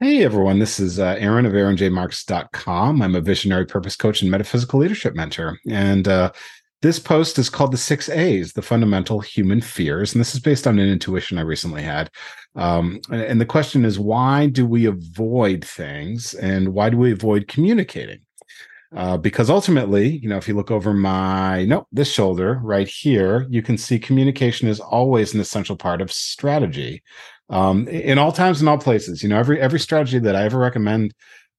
Hey everyone, this is uh, Aaron of AaronJMarx.com. I'm a visionary purpose coach and metaphysical leadership mentor. And uh, this post is called The Six A's, the fundamental human fears. And this is based on an intuition I recently had. Um, and the question is why do we avoid things and why do we avoid communicating? Uh, because ultimately, you know, if you look over my no, this shoulder right here, you can see communication is always an essential part of strategy um, in all times and all places. You know, every every strategy that I ever recommend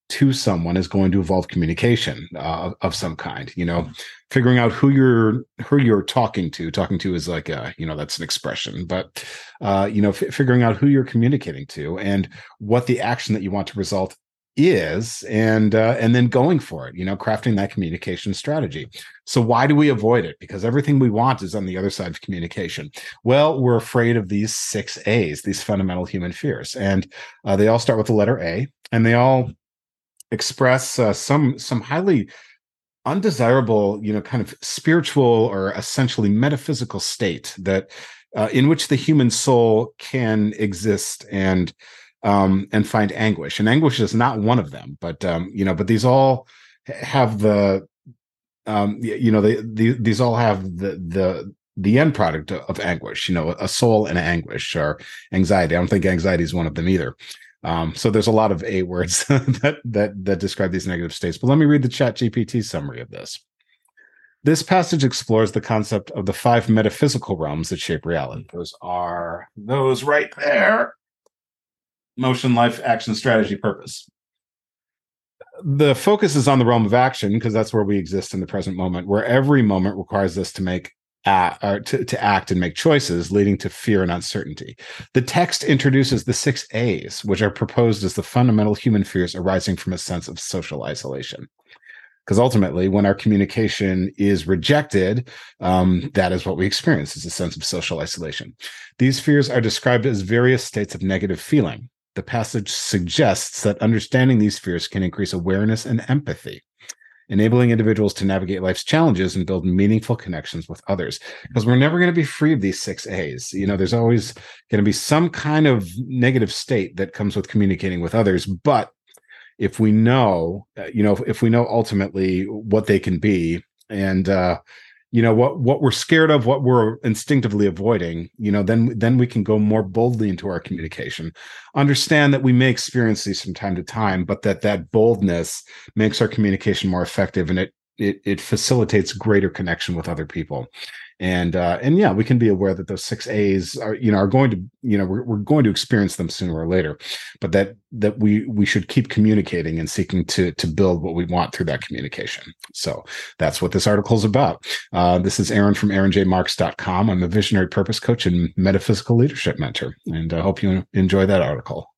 to someone is going to involve communication uh, of some kind. You know, figuring out who you're who you're talking to. Talking to is like a you know that's an expression, but uh, you know, f- figuring out who you're communicating to and what the action that you want to result is and uh, and then going for it you know crafting that communication strategy. So why do we avoid it? Because everything we want is on the other side of communication. Well we're afraid of these six a's these fundamental human fears and uh, they all start with the letter a and they all express uh, some some highly undesirable you know kind of spiritual or essentially metaphysical state that uh, in which the human soul can exist and um, and find anguish. And anguish is not one of them, but um, you know, but these all have the um, you know, they, they these all have the the the end product of anguish. You know, a soul in anguish or anxiety. I don't think anxiety is one of them either. Um, so there's a lot of a words that that that describe these negative states. But let me read the Chat GPT summary of this. This passage explores the concept of the five metaphysical realms that shape reality. Those are those right there motion, life, action, strategy, purpose. The focus is on the realm of action because that's where we exist in the present moment, where every moment requires us to make uh, to, to act and make choices, leading to fear and uncertainty. The text introduces the six A's, which are proposed as the fundamental human fears arising from a sense of social isolation because ultimately when our communication is rejected um, that is what we experience is a sense of social isolation these fears are described as various states of negative feeling the passage suggests that understanding these fears can increase awareness and empathy, enabling individuals to navigate life's challenges and build meaningful connections with others. Because we're never going to be free of these six A's. You know, there's always going to be some kind of negative state that comes with communicating with others. But if we know, uh, you know, if, if we know ultimately what they can be, and uh, you know what what we're scared of what we're instinctively avoiding you know then then we can go more boldly into our communication. Understand that we may experience these from time to time but that that boldness makes our communication more effective and it it, it facilitates greater connection with other people and uh, and yeah, we can be aware that those six A's are you know are going to you know we're, we're going to experience them sooner or later, but that that we we should keep communicating and seeking to to build what we want through that communication. So that's what this article is about. Uh, this is Aaron from AaronJMarx.com. I'm a visionary purpose coach and metaphysical leadership mentor, and I hope you enjoy that article.